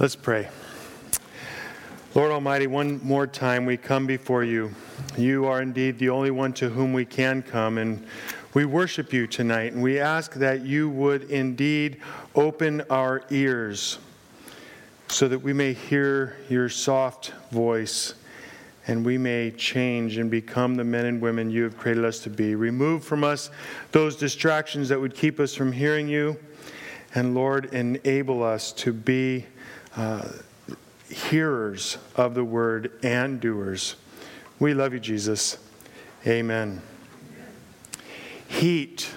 Let's pray. Lord Almighty, one more time we come before you. You are indeed the only one to whom we can come, and we worship you tonight. And we ask that you would indeed open our ears so that we may hear your soft voice and we may change and become the men and women you have created us to be. Remove from us those distractions that would keep us from hearing you. And Lord, enable us to be uh, hearers of the word and doers. We love you, Jesus. Amen. Heat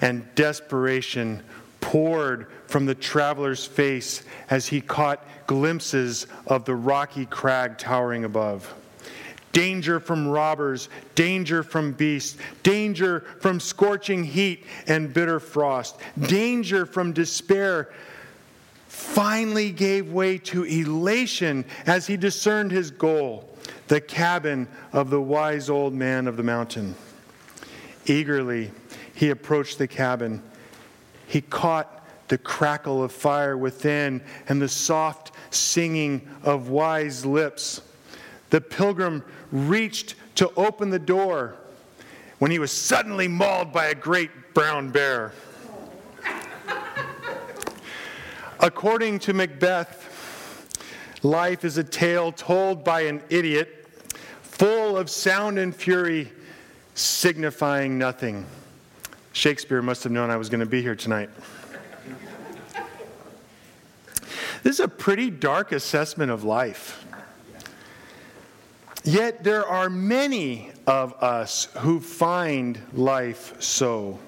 and desperation poured from the traveler's face as he caught glimpses of the rocky crag towering above. Danger from robbers, danger from beasts, danger from scorching heat and bitter frost, danger from despair finally gave way to elation as he discerned his goal the cabin of the wise old man of the mountain. Eagerly, he approached the cabin. He caught the crackle of fire within and the soft singing of wise lips. The pilgrim reached to open the door when he was suddenly mauled by a great brown bear. According to Macbeth, life is a tale told by an idiot, full of sound and fury, signifying nothing. Shakespeare must have known I was going to be here tonight. This is a pretty dark assessment of life. Yet there are many of us who find life so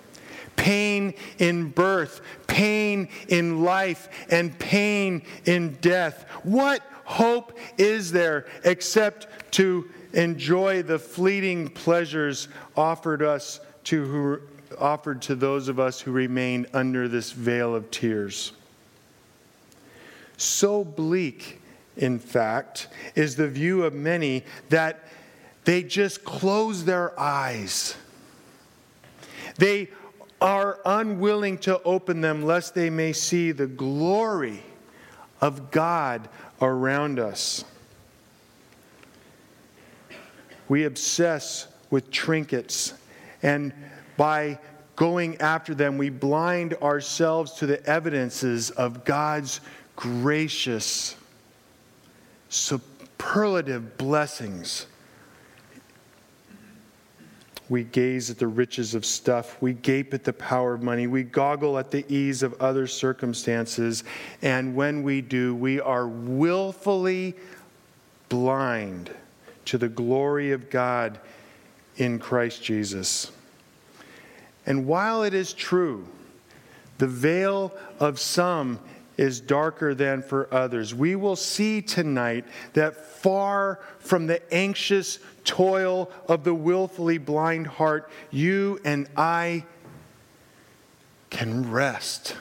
pain in birth, pain in life, and pain in death. What hope is there except to enjoy the fleeting pleasures offered us to who, offered to those of us who remain under this veil of tears? So bleak, in fact, is the view of many that they just close their eyes. They are unwilling to open them lest they may see the glory of God around us. We obsess with trinkets, and by going after them, we blind ourselves to the evidences of God's gracious, superlative blessings we gaze at the riches of stuff. We gape at the power of money. We goggle at the ease of other circumstances. And when we do, we are willfully blind to the glory of God in Christ Jesus. And while it is true, the veil of some is darker than for others. We will see tonight that far from the anxious toil of the willfully blind heart, you and I can rest.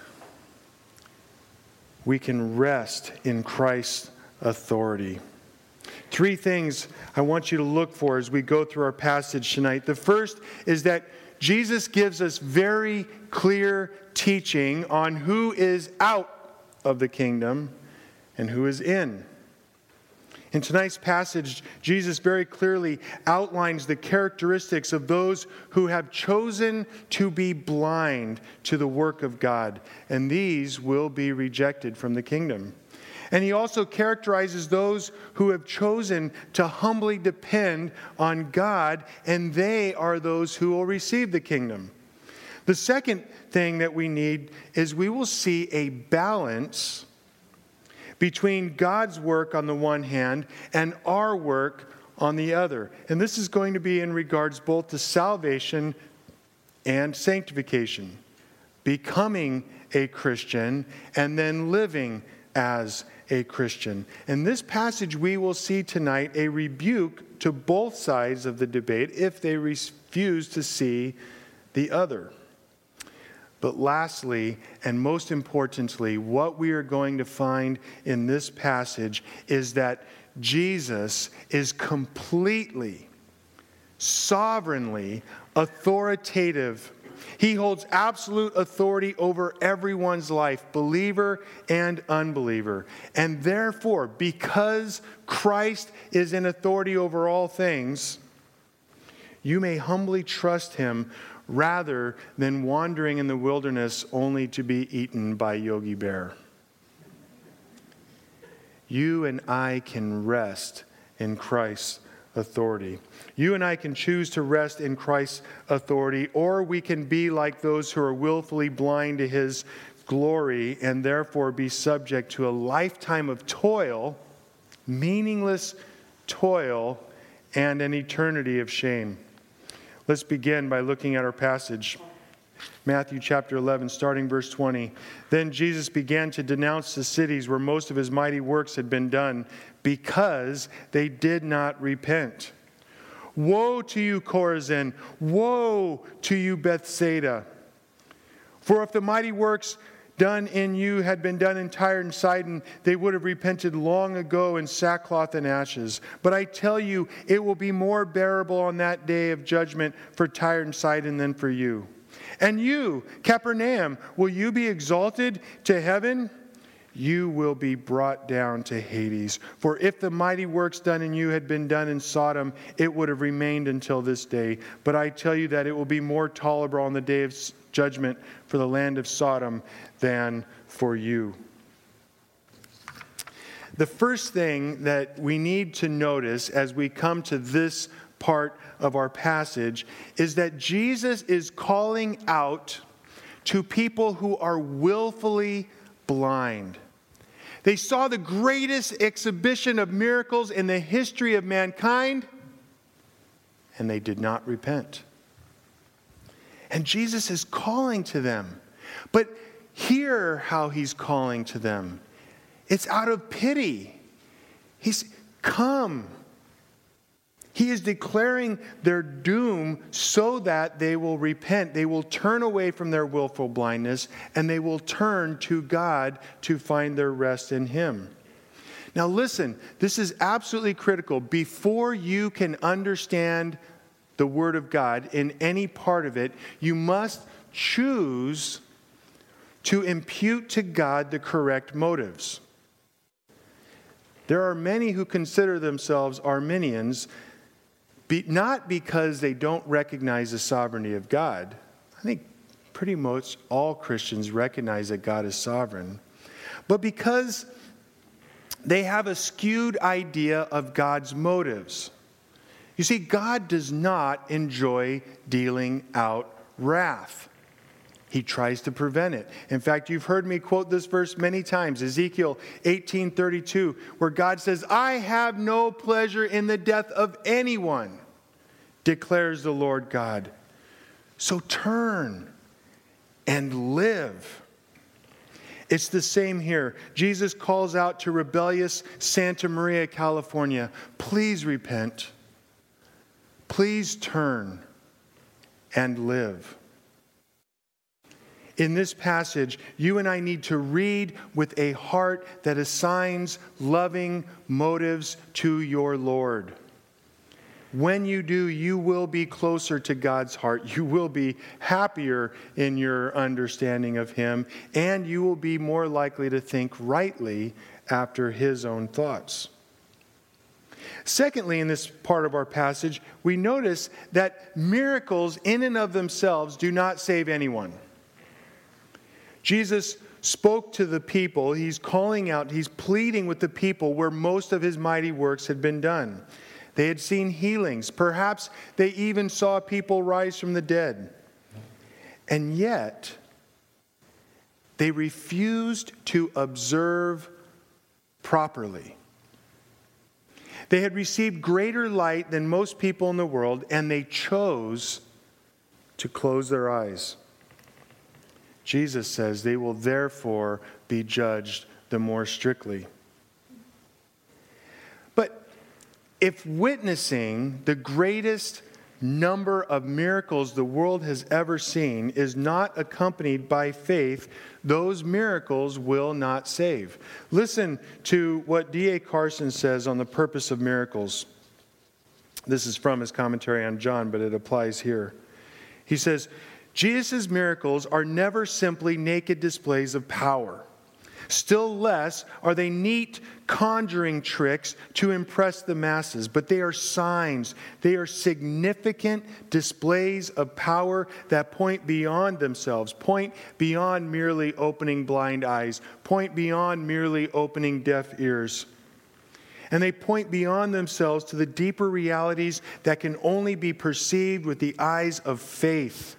We can rest in Christ's authority. Three things I want you to look for as we go through our passage tonight. The first is that Jesus gives us very clear teaching on who is out of the kingdom and who is in. In tonight's passage, Jesus very clearly outlines the characteristics of those who have chosen to be blind to the work of God, and these will be rejected from the kingdom. And he also characterizes those who have chosen to humbly depend on God, and they are those who will receive the kingdom. The second thing that we need is we will see a balance between God's work on the one hand and our work on the other. And this is going to be in regards both to salvation and sanctification, becoming a Christian and then living as a Christian. In this passage, we will see tonight a rebuke to both sides of the debate if they refuse to see the other. But lastly, and most importantly, what we are going to find in this passage is that Jesus is completely, sovereignly authoritative He holds absolute authority over everyone's life, believer and unbeliever. And therefore, because Christ is in authority over all things, you may humbly trust him rather than wandering in the wilderness only to be eaten by Yogi Bear. You and I can rest in Christ's authority. You and I can choose to rest in Christ's authority, or we can be like those who are willfully blind to his glory and therefore be subject to a lifetime of toil, meaningless toil, and an eternity of shame. Let's begin by looking at our passage. Matthew chapter 11, starting verse 20. Then Jesus began to denounce the cities where most of his mighty works had been done because they did not repent. Woe to you, Chorazin! Woe to you, Bethsaida! For if the mighty works done in you had been done in Tyre and Sidon, they would have repented long ago in sackcloth and ashes. But I tell you, it will be more bearable on that day of judgment for Tyre and Sidon than for you. And you, Capernaum, will you be exalted to heaven? You will be brought down to Hades. For if the mighty works done in you had been done in Sodom, it would have remained until this day. But I tell you that it will be more tolerable on the day of judgment for the land of Sodom than for you. The first thing that we need to notice as we come to this part of our passage is that Jesus is calling out to people who are willfully blind. They saw the greatest exhibition of miracles in the history of mankind, and they did not repent. And Jesus is calling to them. But hear how he's calling to them it's out of pity. He's come he is declaring their doom so that they will repent. They will turn away from their willful blindness and they will turn to God to find their rest in Him. Now, listen, this is absolutely critical. Before you can understand the Word of God in any part of it, you must choose to impute to God the correct motives. There are many who consider themselves Arminians be, not because they don't recognize the sovereignty of God. I think pretty much all Christians recognize that God is sovereign, but because they have a skewed idea of God's motives. You see, God does not enjoy dealing out wrath. He tries to prevent it. In fact, you've heard me quote this verse many times, Ezekiel 18:32, where God says, "I have no pleasure in the death of anyone." Declares the Lord God. So turn and live. It's the same here. Jesus calls out to rebellious Santa Maria, California please repent, please turn and live. In this passage, you and I need to read with a heart that assigns loving motives to your Lord. When you do, you will be closer to God's heart. You will be happier in your understanding of Him, and you will be more likely to think rightly after His own thoughts. Secondly, in this part of our passage, we notice that miracles in and of themselves do not save anyone. Jesus spoke to the people. He's calling out, he's pleading with the people where most of his mighty works had been done. They had seen healings. Perhaps they even saw people rise from the dead. And yet, they refused to observe properly. They had received greater light than most people in the world, and they chose to close their eyes. Jesus says they will therefore be judged the more strictly. If witnessing the greatest number of miracles the world has ever seen is not accompanied by faith, those miracles will not save. Listen to what D.A. Carson says on the purpose of miracles. This is from his commentary on John, but it applies here. He says, Jesus' miracles are never simply naked displays of power. Still less are they neat conjuring tricks to impress the masses, but they are signs. They are significant displays of power that point beyond themselves, point beyond merely opening blind eyes, point beyond merely opening deaf ears. And they point beyond themselves to the deeper realities that can only be perceived with the eyes of faith.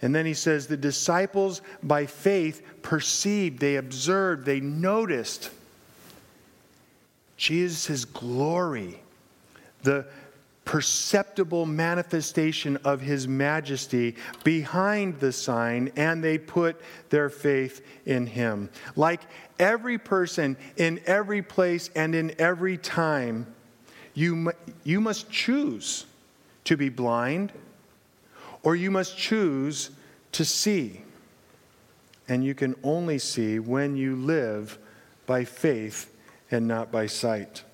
And then he says, the disciples by faith perceived, they observed, they noticed Jesus' glory, the perceptible manifestation of his majesty behind the sign, and they put their faith in him. Like every person in every place and in every time, you, you must choose to be blind or you must choose to see. And you can only see when you live by faith and not by sight.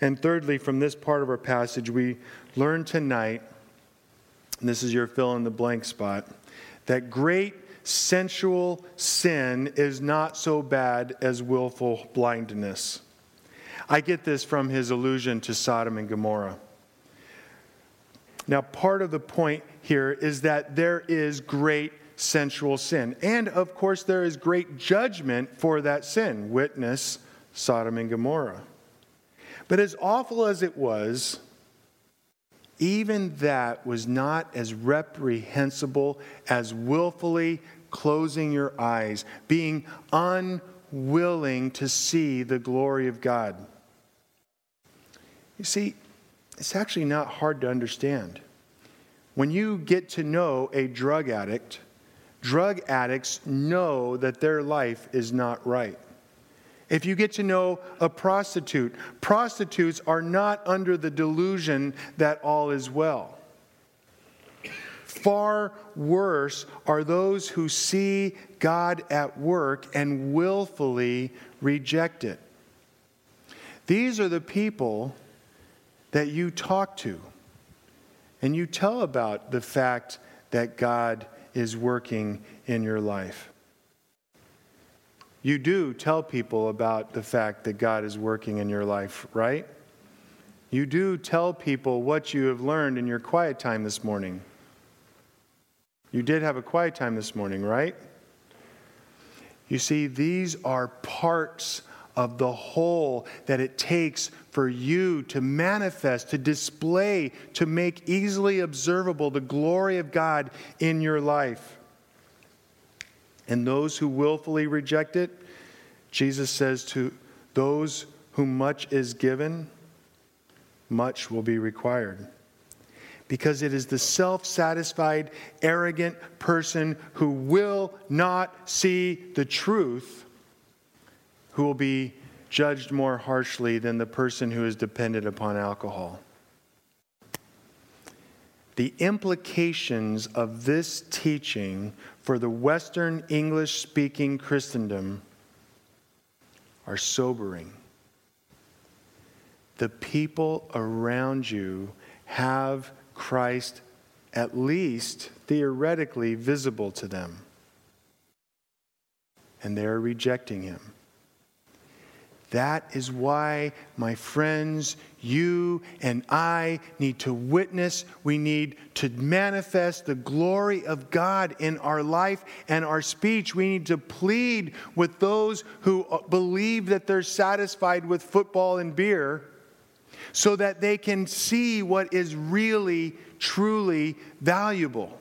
And thirdly, from this part of our passage, we learn tonight, this is your fill in the blank spot, that great sensual sin is not so bad as willful blindness. I get this from his allusion to Sodom and Gomorrah. Now, part of the point here is that there is great sensual sin. And of course, there is great judgment for that sin. Witness Sodom and Gomorrah. But as awful as it was, even that was not as reprehensible as willfully closing your eyes, being unwilling to see the glory of God. You see, it's actually not hard to understand. When you get to know a drug addict, drug addicts know that their life is not right. If you get to know a prostitute, prostitutes are not under the delusion that all is well. Far worse are those who see God at work and willfully reject it. These are the people that you talk to and you tell about the fact that God is working in your life. You do tell people about the fact that God is working in your life, right? You do tell people what you have learned in your quiet time this morning. You did have a quiet time this morning, right? You see, these are parts of the whole that it takes for you to manifest, to display, to make easily observable the glory of God in your life. And those who willfully reject it, Jesus says to those whom much is given, much will be required. Because it is the self satisfied, arrogant person who will not see the truth who will be judged more harshly than the person who is dependent upon alcohol. The implications of this teaching for the Western English speaking Christendom are sobering. The people around you have Christ at least theoretically visible to them, and they're rejecting him. That is why, my friends, you and I need to witness. We need to manifest the glory of God in our life and our speech. We need to plead with those who uh, believe that they're satisfied with football and beer so that they can see what is really, truly valuable.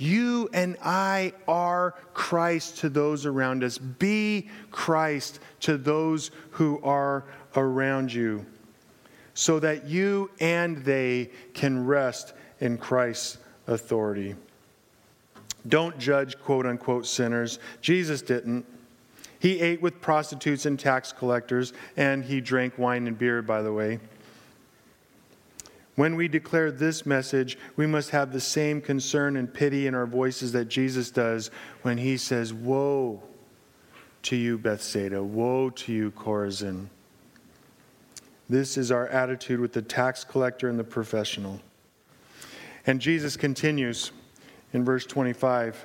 You and I are Christ to those around us. Be Christ to those who are around you, so that you and they can rest in Christ's authority. Don't judge quote unquote sinners. Jesus didn't. He ate with prostitutes and tax collectors, and he drank wine and beer, by the way. When we declare this message, we must have the same concern and pity in our voices that Jesus does when he says, Woe to you, Bethsaida! Woe to you, Chorazin! This is our attitude with the tax collector and the professional. And Jesus continues in verse 25.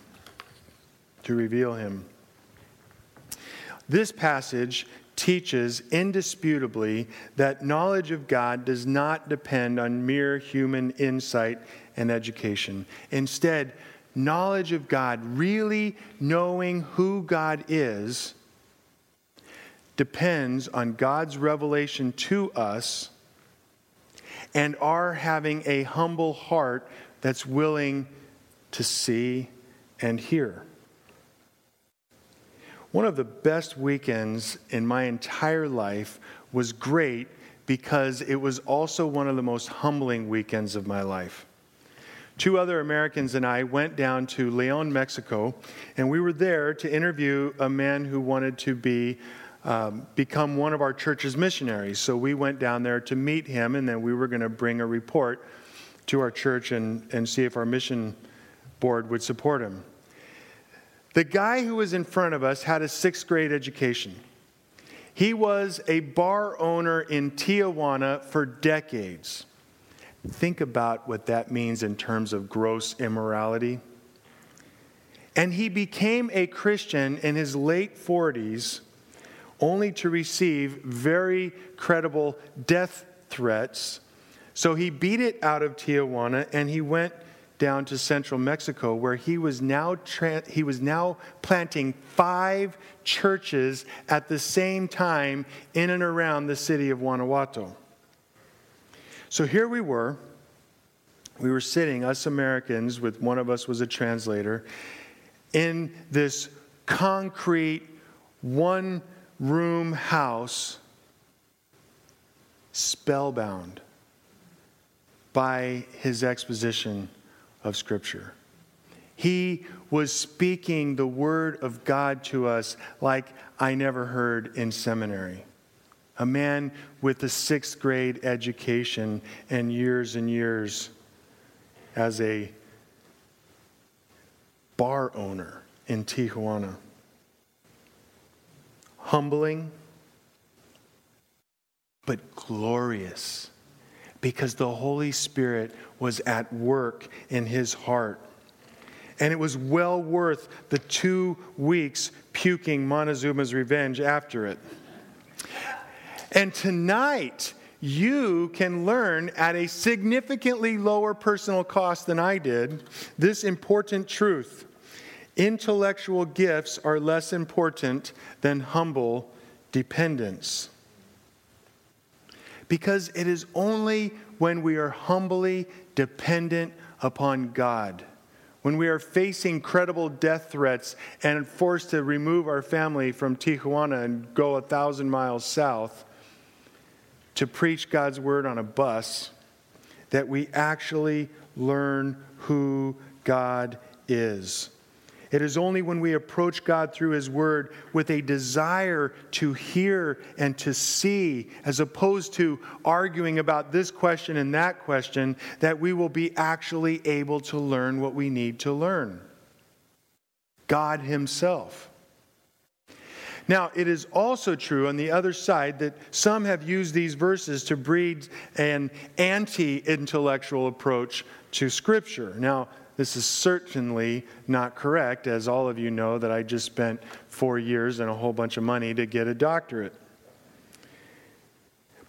to reveal him. This passage teaches indisputably that knowledge of God does not depend on mere human insight and education. Instead, knowledge of God, really knowing who God is, depends on God's revelation to us and our having a humble heart that's willing to see and hear. One of the best weekends in my entire life was great because it was also one of the most humbling weekends of my life. Two other Americans and I went down to Leon, Mexico, and we were there to interview a man who wanted to be um, become one of our church's missionaries. So we went down there to meet him, and then we were going to bring a report to our church and, and see if our mission board would support him. The guy who was in front of us had a sixth grade education. He was a bar owner in Tijuana for decades. Think about what that means in terms of gross immorality. And he became a Christian in his late 40s only to receive very credible death threats. So he beat it out of Tijuana and he went down to central Mexico, where he was now, tra- he was now planting five churches at the same time in and around the city of Guanajuato. So here we were. We were sitting, us Americans, with one of us was a translator, in this concrete one room house, spellbound by his exposition of Scripture. He was speaking the Word of God to us like I never heard in seminary. A man with a sixth grade education and years and years as a bar owner in Tijuana. Humbling, but glorious because the Holy Spirit was at work in his heart. And it was well worth the two weeks puking Montezuma's revenge after it. And tonight, you can learn at a significantly lower personal cost than I did this important truth. Intellectual gifts are less important than humble dependence. Because it is only when we are humbly dependent upon God. When we are facing credible death threats and forced to remove our family from Tijuana and go a thousand miles south to preach God's word on a bus, that we actually learn who God is. It is only when we approach God through His Word with a desire to hear and to see, as opposed to arguing about this question and that question, that we will be actually able to learn what we need to learn. God Himself. Now, it is also true on the other side that some have used these verses to breed an anti intellectual approach to Scripture. Now, this is certainly not correct, as all of you know that I just spent four years and a whole bunch of money to get a doctorate.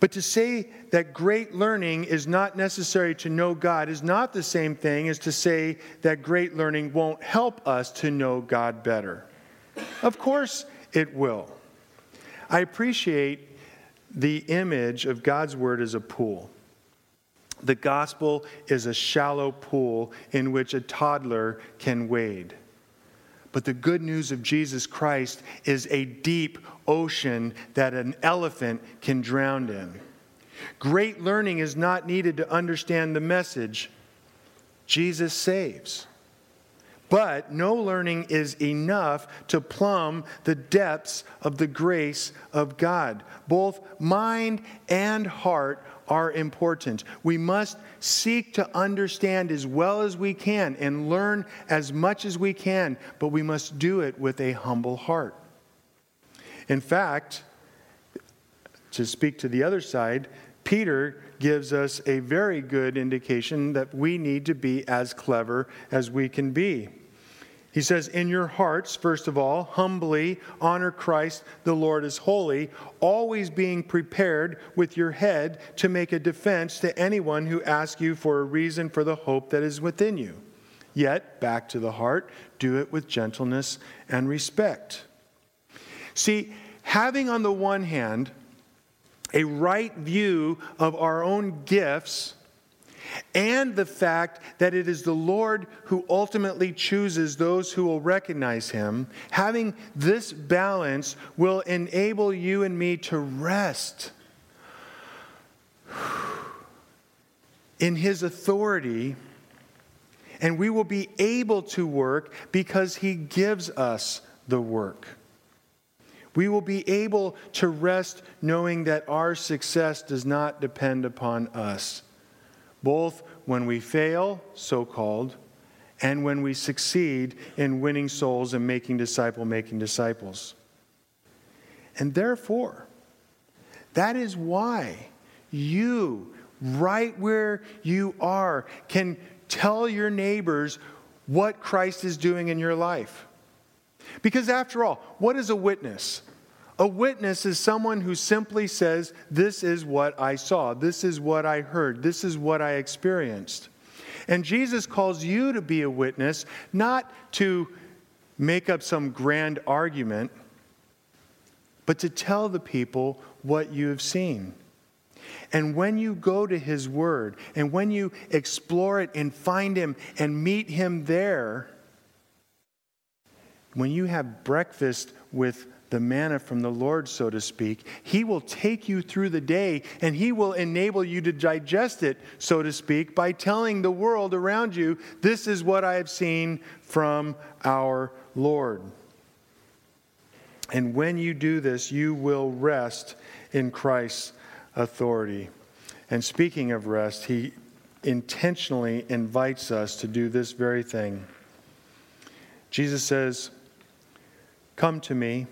But to say that great learning is not necessary to know God is not the same thing as to say that great learning won't help us to know God better. Of course, it will. I appreciate the image of God's Word as a pool. The gospel is a shallow pool in which a toddler can wade. But the good news of Jesus Christ is a deep ocean that an elephant can drown in. Great learning is not needed to understand the message. Jesus saves. But no learning is enough to plumb the depths of the grace of God. Both mind and heart are important. We must seek to understand as well as we can and learn as much as we can, but we must do it with a humble heart. In fact, to speak to the other side, Peter gives us a very good indication that we need to be as clever as we can be. He says, In your hearts, first of all, humbly honor Christ, the Lord is holy, always being prepared with your head to make a defense to anyone who asks you for a reason for the hope that is within you. Yet, back to the heart, do it with gentleness and respect. See, having on the one hand a right view of our own gifts and the fact that it is the Lord who ultimately chooses those who will recognize him, having this balance will enable you and me to rest in his authority, and we will be able to work because he gives us the work. We will be able to rest knowing that our success does not depend upon us both when we fail, so called, and when we succeed in winning souls and making disciple making disciples. And therefore, that is why you, right where you are, can tell your neighbors what Christ is doing in your life. Because after all, what is a witness? A witness is someone who simply says, This is what I saw, this is what I heard, this is what I experienced. And Jesus calls you to be a witness, not to make up some grand argument, but to tell the people what you have seen. And when you go to His Word, and when you explore it and find Him and meet Him there, when you have breakfast with the manna from the Lord, so to speak. He will take you through the day and He will enable you to digest it, so to speak, by telling the world around you, This is what I have seen from our Lord. And when you do this, you will rest in Christ's authority. And speaking of rest, He intentionally invites us to do this very thing. Jesus says, Come to me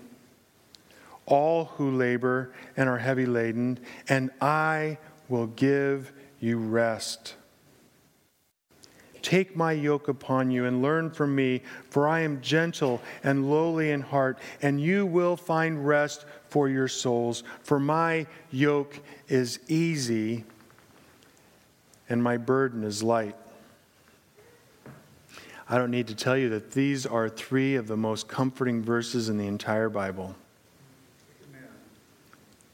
all who labor and are heavy laden, and I will give you rest. Take my yoke upon you and learn from me, for I am gentle and lowly in heart, and you will find rest for your souls. For my yoke is easy and my burden is light. I don't need to tell you that these are three of the most comforting verses in the entire Bible.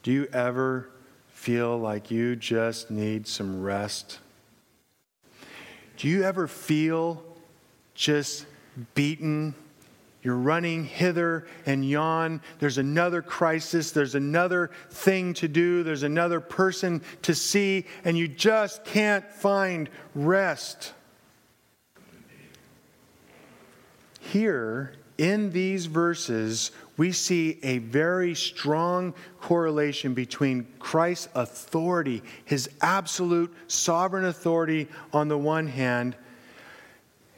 Do you ever feel like you just need some rest? Do you ever feel just beaten? You're running hither and yon. There's another crisis. There's another thing to do. There's another person to see, and you just can't find rest. Here in these verses, we see a very strong correlation between Christ's authority, his absolute sovereign authority on the one hand,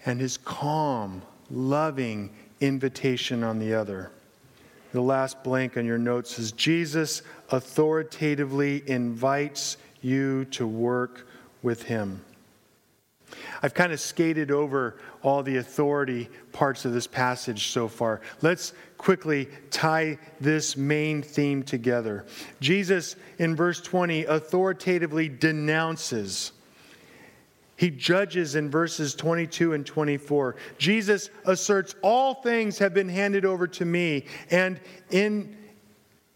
and his calm, loving invitation on the other. The last blank on your notes says Jesus authoritatively invites you to work with him. I've kind of skated over all the authority parts of this passage so far. Let's quickly tie this main theme together. Jesus, in verse 20, authoritatively denounces. He judges in verses 22 and 24. Jesus asserts, All things have been handed over to me, and in,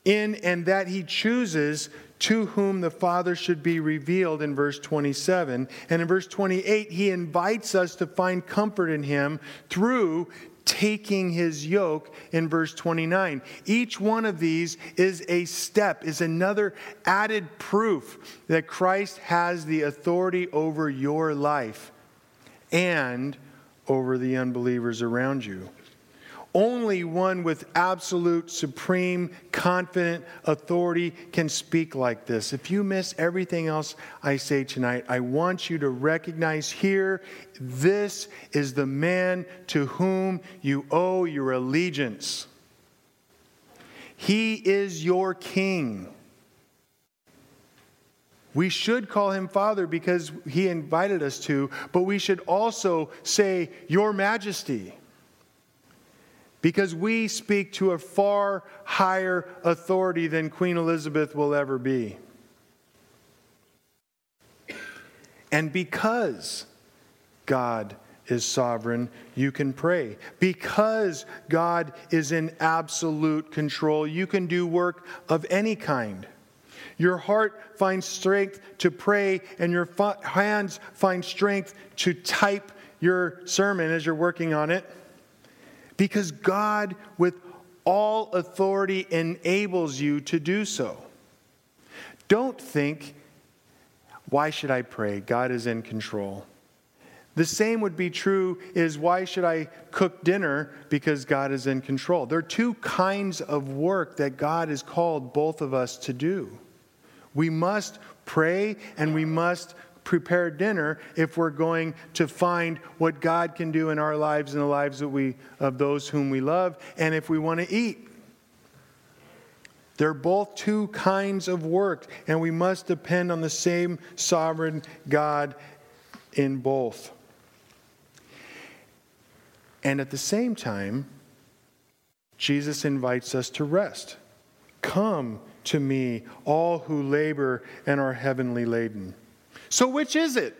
in and that he chooses to whom the Father should be revealed in verse 27. And in verse 28, he invites us to find comfort in him through taking his yoke in verse 29. Each one of these is a step, is another added proof that Christ has the authority over your life. and over the unbelievers around you. Only one with absolute, supreme, confident authority can speak like this. If you miss everything else I say tonight, I want you to recognize here this is the man to whom you owe your allegiance. He is your king. We should call him Father because he invited us to, but we should also say, Your Majesty, because we speak to a far higher authority than Queen Elizabeth will ever be. And because God is sovereign, you can pray. Because God is in absolute control, you can do work of any kind. Your heart finds strength to pray, and your hands find strength to type your sermon as you're working on it. Because God, with all authority, enables you to do so. Don't think, why should I pray? God is in control. The same would be true is why should I cook dinner? Because God is in control. There are two kinds of work that God has called both of us to do. We must pray and we must prepare dinner if we're going to find what God can do in our lives and the lives that we, of those whom we love, and if we want to eat. They're both two kinds of work, and we must depend on the same sovereign God in both. And at the same time, Jesus invites us to rest. Come to me, all who labor and are heavenly laden. So, which is it?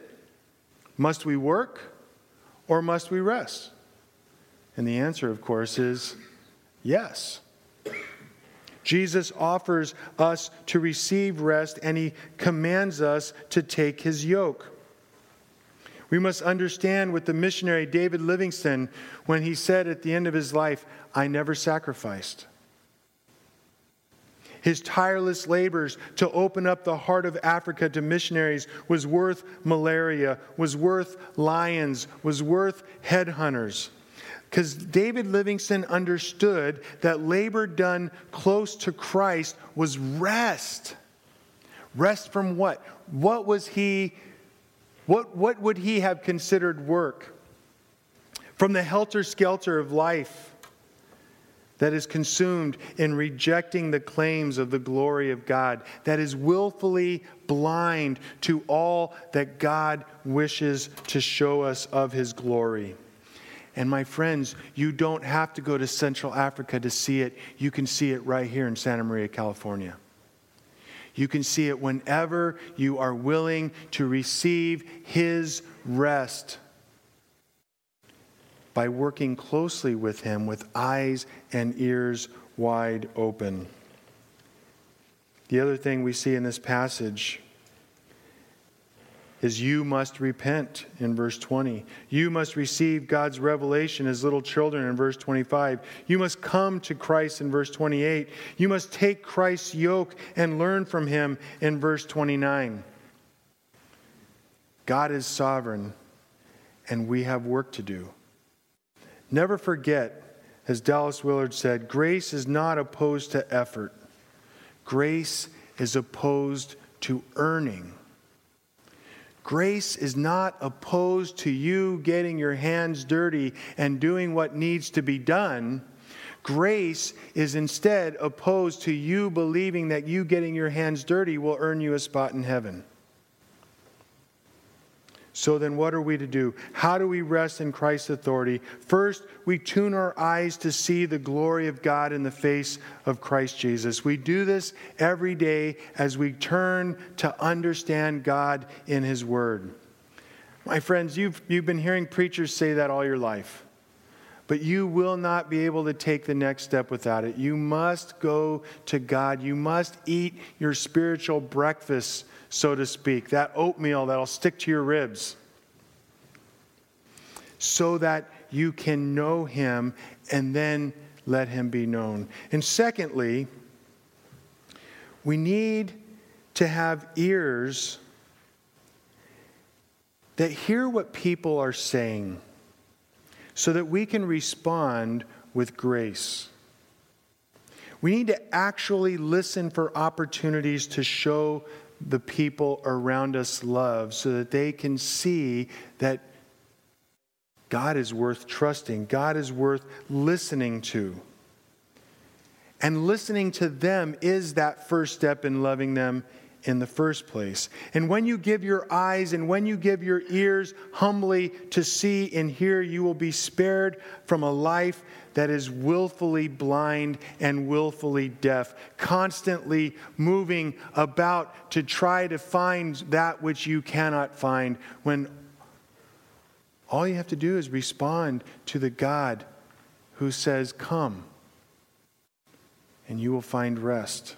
Must we work or must we rest? And the answer, of course, is yes. Jesus offers us to receive rest and he commands us to take his yoke. We must understand with the missionary David Livingstone when he said at the end of his life, I never sacrificed. His tireless labors to open up the heart of Africa to missionaries was worth malaria, was worth lions, was worth headhunters. Because David Livingstone understood that labor done close to Christ was rest. Rest from what? What was he, what, what would he have considered work? From the helter skelter of life that is consumed in rejecting the claims of the glory of God, that is willfully blind to all that God wishes to show us of his glory. And my friends, you don't have to go to Central Africa to see it. You can see it right here in Santa Maria, California. You can see it whenever you are willing to receive his rest by working closely with Him with eyes and ears wide open. The other thing we see in this passage is you must repent in verse 20. You must receive God's revelation as little children in verse 25. You must come to Christ in verse 28. You must take Christ's yoke and learn from him in verse 29. God is sovereign, and we have work to do. Never forget, as Dallas Willard said, grace is not opposed to effort, grace is opposed to earning. Grace is not opposed to you getting your hands dirty and doing what needs to be done. Grace is instead opposed to you believing that you getting your hands dirty will earn you a spot in heaven. So then, what are we to do? How do we rest in Christ's authority? First, we tune our eyes to see the glory of God in the face of Christ Jesus. We do this every day as we turn to understand God in His Word. My friends, you've, you've been hearing preachers say that all your life, but you will not be able to take the next step without it. You must go to God, you must eat your spiritual breakfast so to speak, that oatmeal that'll stick to your ribs, so that you can know him and then let him be known. And secondly, we need to have ears that hear what people are saying so that we can respond with grace. We need to actually listen for opportunities to show the people around us love so that they can see that God is worth trusting, God is worth listening to. And listening to them is that first step in loving them in the first place. And when you give your eyes and when you give your ears humbly to see and hear, you will be spared from a life that is willfully blind and willfully deaf, constantly moving about to try to find that which you cannot find, when all you have to do is respond to the God who says, Come, and you will find rest.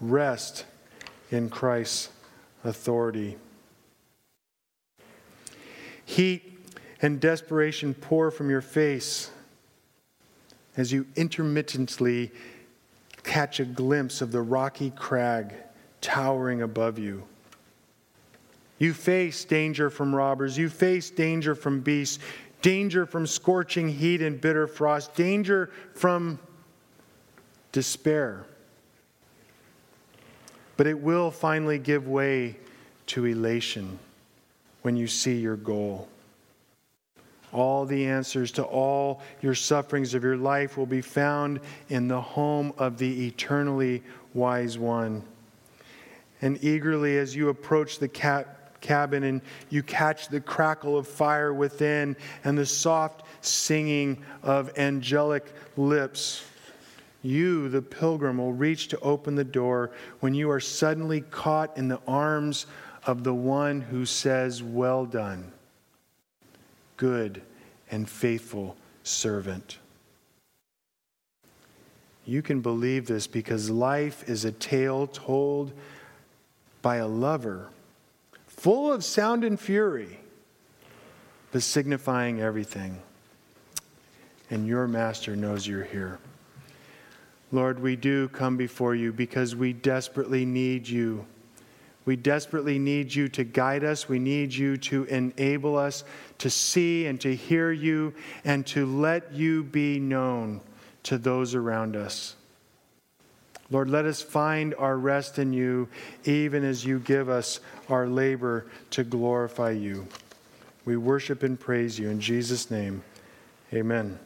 Rest in Christ's authority. Heat and desperation pour from your face as you intermittently catch a glimpse of the rocky crag towering above you. You face danger from robbers, you face danger from beasts, danger from scorching heat and bitter frost, danger from despair. But it will finally give way to elation when you see your goal. All the answers to all your sufferings of your life will be found in the home of the eternally wise one. And eagerly, as you approach the cabin and you catch the crackle of fire within and the soft singing of angelic lips, you, the pilgrim, will reach to open the door when you are suddenly caught in the arms of the one who says, Well done, good and faithful servant. You can believe this because life is a tale told by a lover, full of sound and fury, but signifying everything. And your master knows you're here. Lord, we do come before you because we desperately need you. We desperately need you to guide us. We need you to enable us to see and to hear you and to let you be known to those around us. Lord, let us find our rest in you, even as you give us our labor to glorify you. We worship and praise you in Jesus' name. Amen.